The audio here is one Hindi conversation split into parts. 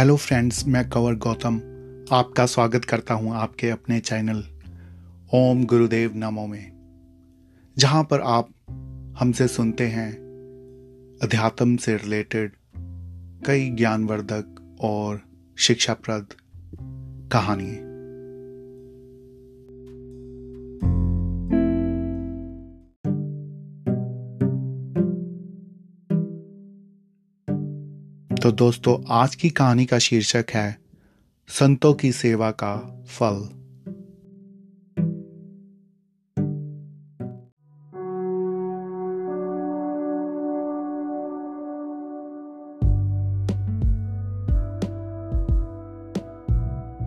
हेलो फ्रेंड्स मैं कंवर गौतम आपका स्वागत करता हूँ आपके अपने चैनल ओम गुरुदेव नमो में, जहाँ पर आप हमसे सुनते हैं अध्यात्म से रिलेटेड कई ज्ञानवर्धक और शिक्षाप्रद कहानियाँ। तो दोस्तों, आज की कहानी का शीर्षक है, संतों की सेवा का फल।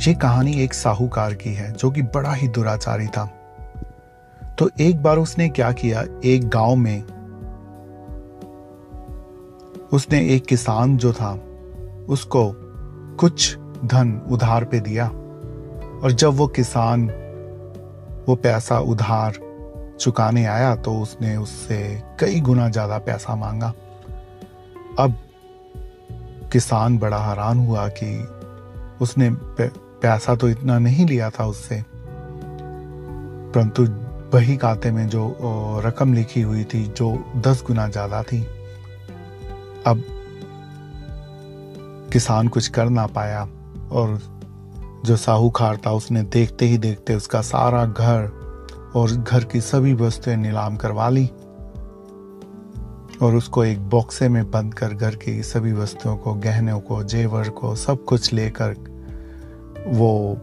ये कहानी एक साहूकार की है, जो कि बड़ा ही दुराचारी था। तो एक बार उसने क्या किया, एक गाँव में उसने एक किसान जो था, उसको कुछ धन उधार पे दिया। और जब वो किसान वो पैसा उधार चुकाने आया तो उसने उससे कई गुना ज़्यादा पैसा मांगा। अब किसान बड़ा हैरान हुआ कि उसने पैसा तो इतना नहीं लिया था उससे। परंतु वही खाते में जो रकम लिखी हुई थी, जो दस गुना ज़्यादा थी अब किसान कुछ कर ना पाया और जो साहूकार था उसने देखते ही देखते उसका सारा घर और घर की सभी वस्तुएँ नीलाम करवा ली और उसको एक बॉक्से में बंद कर घर की सभी वस्तुओं को, गहनों को, जेवर को, सब कुछ लेकर वो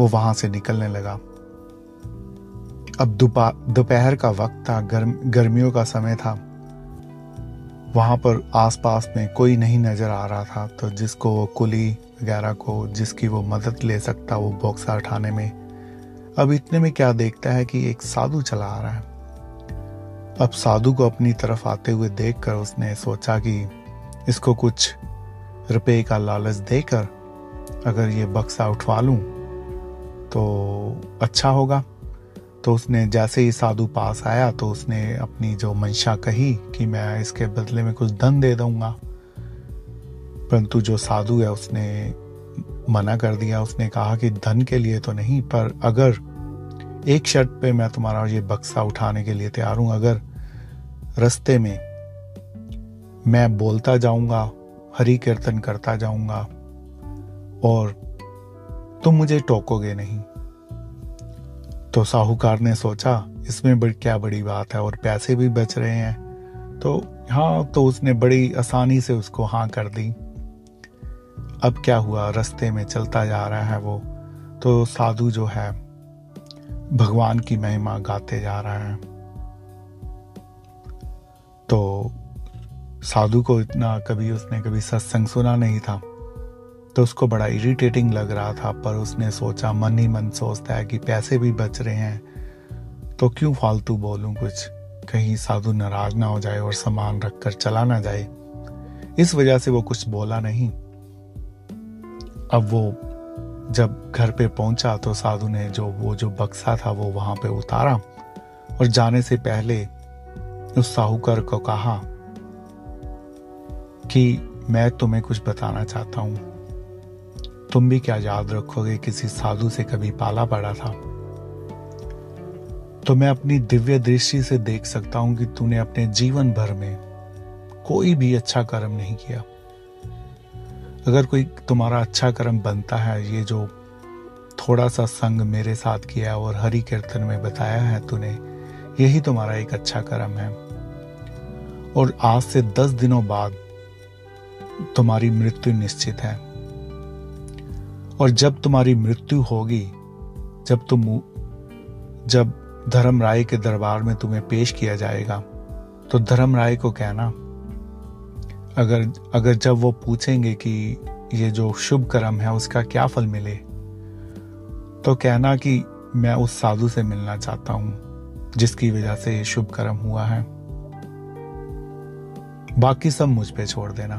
वो वहाँ से निकलने लगा। अब दोपहर का वक्त था, गर्म, गर्मियों का समय था। वहाँ पर आसपास में कोई नहीं नज़र आ रहा था तो जिसको वो कुली वगैरह को, जिसकी वो मदद ले सकता वो बॉक्सा उठाने में, अब इतने में क्या देखता है कि एक साधु चला आ रहा है। अब साधु को अपनी तरफ़ आते हुए देखकर उसने सोचा कि इसको कुछ रुपए का लालच देकर अगर ये बक्सा उठवा लूँ तो अच्छा होगा। तो उसने जैसे ही साधु पास आया तो उसने अपनी जो मंशा कही कि मैं इसके बदले में कुछ धन दे दूँगा। परंतु जो साधु है, उसने मना कर दिया। उसने कहा कि धन के लिए तो नहीं, पर अगर एक शर्त पे मैं तुम्हारा ये बक्सा उठाने के लिए तैयार हूँ, अगर रस्ते में मैं बोलता जाऊँगा, हरि कीर्तन करता जाऊँगा, और तुम मुझे टोकोगे नहीं तो साहूकार ने सोचा, इसमें बड़ी, क्या बड़ी बात है, और पैसे भी बच रहे हैं। तो हाँ तो उसने बड़ी आसानी से उसको हाँ कर दी। अब क्या हुआ? रास्ते में चलता जा रहा है वो। तो साधु जो है, भगवान की महिमा गाते जा रहा है। तो साधु को इतना कभी उसने कभी सत्संग सुना नहीं था। तो उसको बड़ा इरिटेटिंग लग रहा था, पर उसने सोचा, मन ही मन सोचता है कि पैसे भी बच रहे हैं। तो क्यों फालतू बोलूँ कुछ? कहीं साधु नाराज़ ना हो जाए और सामान रखकर चला ना जाए। इस वजह से वो कुछ बोला नहीं। अब वो जब घर पे पहुँचा तो साधु ने जो, वो जो बक्सा था वो वहाँ पे उतारा और जाने से पहले उस साहूकर को कहा कि मैं तुम्हें कुछ बताना चाहता हूँ। तुम भी क्या याद रखोगे? किसी साधु से कभी पाला पड़ा था। तो मैं अपनी दिव्य दृष्टि से देख सकता हूँ कि तूने अपने जीवन भर में कोई भी अच्छा कर्म नहीं किया। अगर कोई तुम्हारा अच्छा कर्म बनता है, ये जो थोड़ा सा संग मेरे साथ किया और हरि कीर्तन में बताया है तूने, यही तुम्हारा एक अच्छा कर्म है। और आज से दस दिनों बाद तुम्हारी मृत्यु निश्चित है। और जब तुम्हारी मृत्यु होगी, जब तुम जब धर्म राय के दरबार में तुम्हें पेश किया जाएगा तो धर्म राय को कहना। अगर अगर जब वो पूछेंगे कि ये जो शुभ कर्म है, उसका क्या फल मिले तो कहना कि मैं उस साधु से मिलना चाहता हूँ, जिसकी वजह से ये शुभ कर्म हुआ है। बाकी सब मुझ पे छोड़ देना।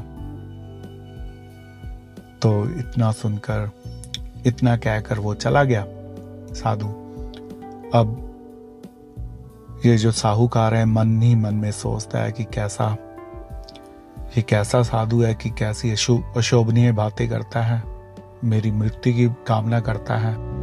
तो इतना सुनकर इतना कहकर वो चला गया, साधु। अब ये जो साहूकार है, मन ही मन में सोचता है कि कैसा, ये कैसा साधु है कि कैसी अशोभनीय बातें करता है, मेरी मृत्यु की कामना करता है।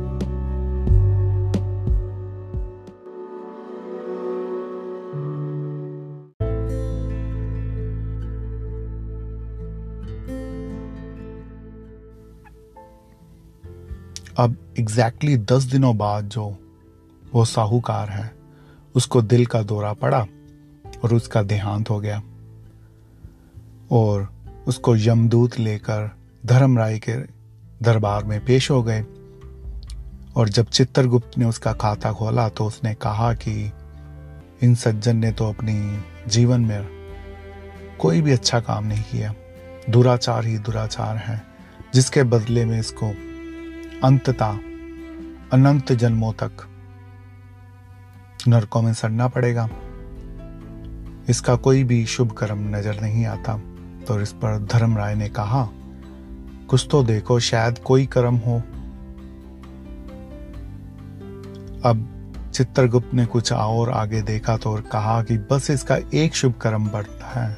अब एग्जैक्टली exactly दस दिनों बाद जो वो साहूकार है, उसको दिल का दौरा पड़ा और उसका देहांत हो गया। और उसको यमदूत लेकर धर्मराय के दरबार में पेश हो गए। और जब चित्रगुप्त ने उसका खाता खोला तो उसने कहा कि इन सज्जन ने तो अपनी जीवन में कोई भी अच्छा काम नहीं किया। दुराचार ही दुराचार है, जिसके बदले में इसको अंतता अनंत जन्मों तक नरकों में सड़ना पड़ेगा। इसका कोई भी शुभ कर्म नज़र नहीं आता। तो इस पर धर्म राय ने कहा, कुछ तो देखो, शायद कोई कर्म हो। अब चित्रगुप्त ने कुछ और आगे देखा तो और कहा कि बस इसका एक शुभ कर्म बढ़ता है,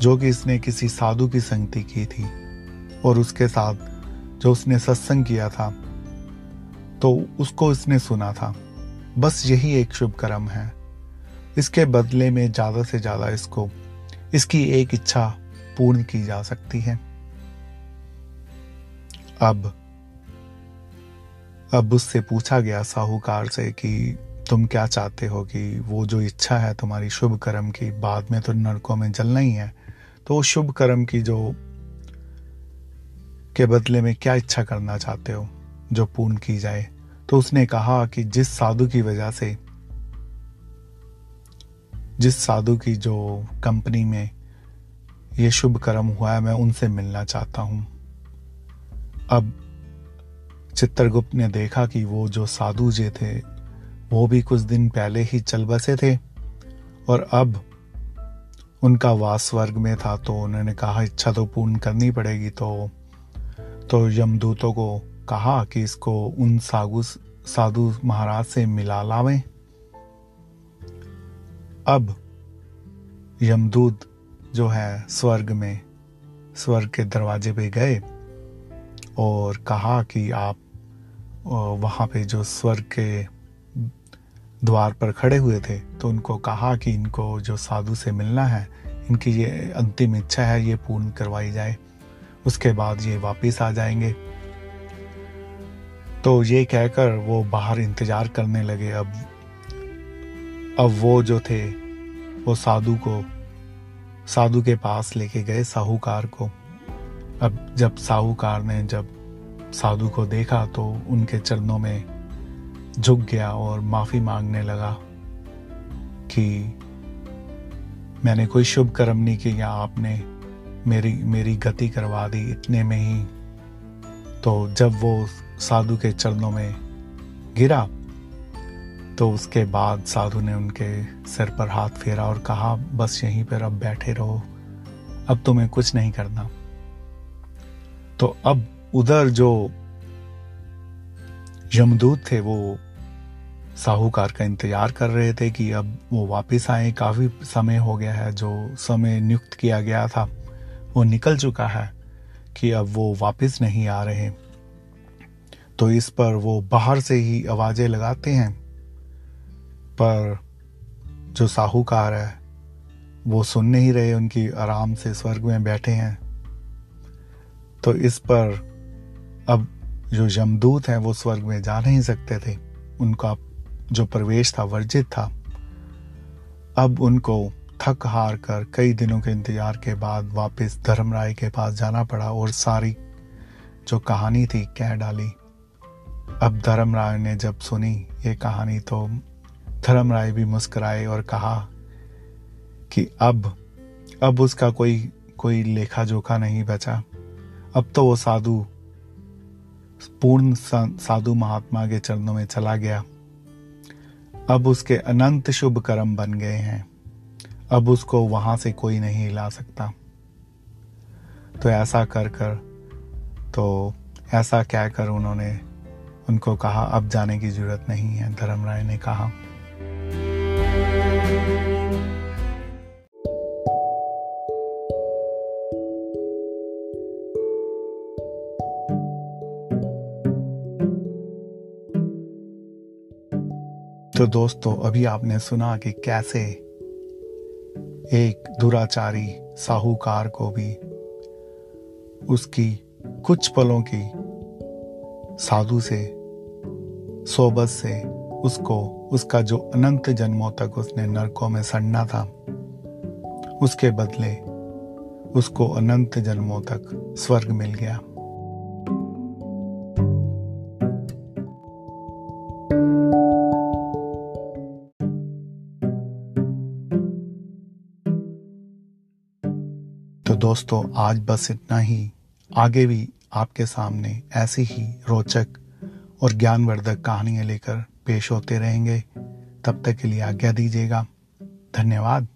जो कि इसने किसी साधु की संगति की थी और उसके साथ जो उसने सत्संग किया था तो उसको इसने सुना था। बस यही एक शुभ कर्म है। इसके बदले में ज़्यादा से ज़्यादा इसको, इसकी एक इच्छा पूर्ण की जा सकती है। अब अब उससे पूछा गया साहूकार से कि तुम क्या चाहते हो कि वो जो इच्छा है तुम्हारी शुभ कर्म की, बाद में तो नरकों में जलना ही है। तो शुभ कर्म की जो के बदले में क्या इच्छा करना चाहते हो, जो पूर्ण की जाए? तो उसने कहा कि जिस साधु की वजह से, जिस साधु की जो कंपनी में ये शुभ कर्म हुआ है, मैं उनसे मिलना चाहता हूँ। अब चित्रगुप्त ने देखा कि वो जो साधु जी थे, वो भी कुछ दिन पहले ही चल बसे थे, और अब उनका वास वर्ग में था तो उन्होंने कहा, इच्छा तो पूर्ण करनी पड़ेगी तो तो यमदूतों को कहा कि इसको उन साधु साधु महाराज से मिला लावें। अब यमदूत जो है स्वर्ग में, स्वर्ग के दरवाजे पे गए और कहा कि आप वहाँ पे जो स्वर्ग के द्वार पर खड़े हुए थे तो उनको कहा कि इनको जो साधु से मिलना है, इनकी ये अंतिम इच्छा है, ये पूर्ण करवाई जाए। उसके बाद ये वापस आ जाएँगे। तो ये कहकर वो बाहर इंतज़ार करने लगे। अब अब वो जो थे, वो साधु को, साधु के पास लेके गए साहूकार को। अब जब साहूकार ने जब साधु को देखा तो उनके चरणों में झुक गया और माफ़ी मांगने लगा कि मैंने कोई शुभ कर्म नहीं किया आपने। मेरी मेरी गति करवा दी इतने में ही। तो जब वो साधु के चरणों में गिरा तो उसके बाद साधु ने उनके सिर पर हाथ फेरा और कहा, बस यहीं पर अब बैठे रहो। अब तुम्हें कुछ नहीं करना। तो अब उधर जो यमदूत थे, वो साहूकार का इंतज़ार कर रहे थे कि अब वो वापस आए। काफ़ी समय हो गया है जो समय नियुक्त किया गया था। वो निकल चुका है कि अब वो वापस नहीं आ रहे। तो इस पर वो बाहर से ही आवाज़ें लगाते हैं। पर जो साहूकार है, वो सुन नहीं रहे, उनकी आराम से स्वर्ग में बैठे हैं। तो इस पर अब जो यमदूत हैं, वो स्वर्ग में जा नहीं सकते थे। उनका जो प्रवेश था, वर्जित था। अब उनको थक हार कर कई दिनों के इंतज़ार के बाद वापस धर्मराय के पास जाना पड़ा और सारी जो कहानी थी कह डाली। अब धर्मराय ने जब सुनी ये कहानी तो धर्मराय भी मुस्कुराए और कहा कि अब अब उसका कोई कोई लेखा जोखा नहीं बचा। अब तो वो साधु, पूर्ण साधु महात्मा के चरणों में चला गया। अब उसके अनंत शुभ कर्म बन गए हैं। अब उसको वहाँ से कोई नहीं हिला सकता। तो ऐसा कर कर तो ऐसा कह कर उन्होंने उनको कहा, अब जाने की ज़रूरत नहीं है, धर्मराय ने कहा। तो दोस्तों, अभी आपने सुना कि कैसे एक दुराचारी साहूकार को भी उसकी कुछ पलों की साधु से, सोबत से उसको, उसका जो अनंत जन्मों तक उसने नरकों में सड़ना था, उसके बदले उसको अनंत जन्मों तक स्वर्ग मिल गया। दोस्तों, आज बस इतना ही। आगे भी आपके सामने ऐसी ही रोचक और ज्ञानवर्धक कहानियाँ लेकर पेश होते रहेंगे। तब तक के लिए आज्ञा दीजिएगा। धन्यवाद।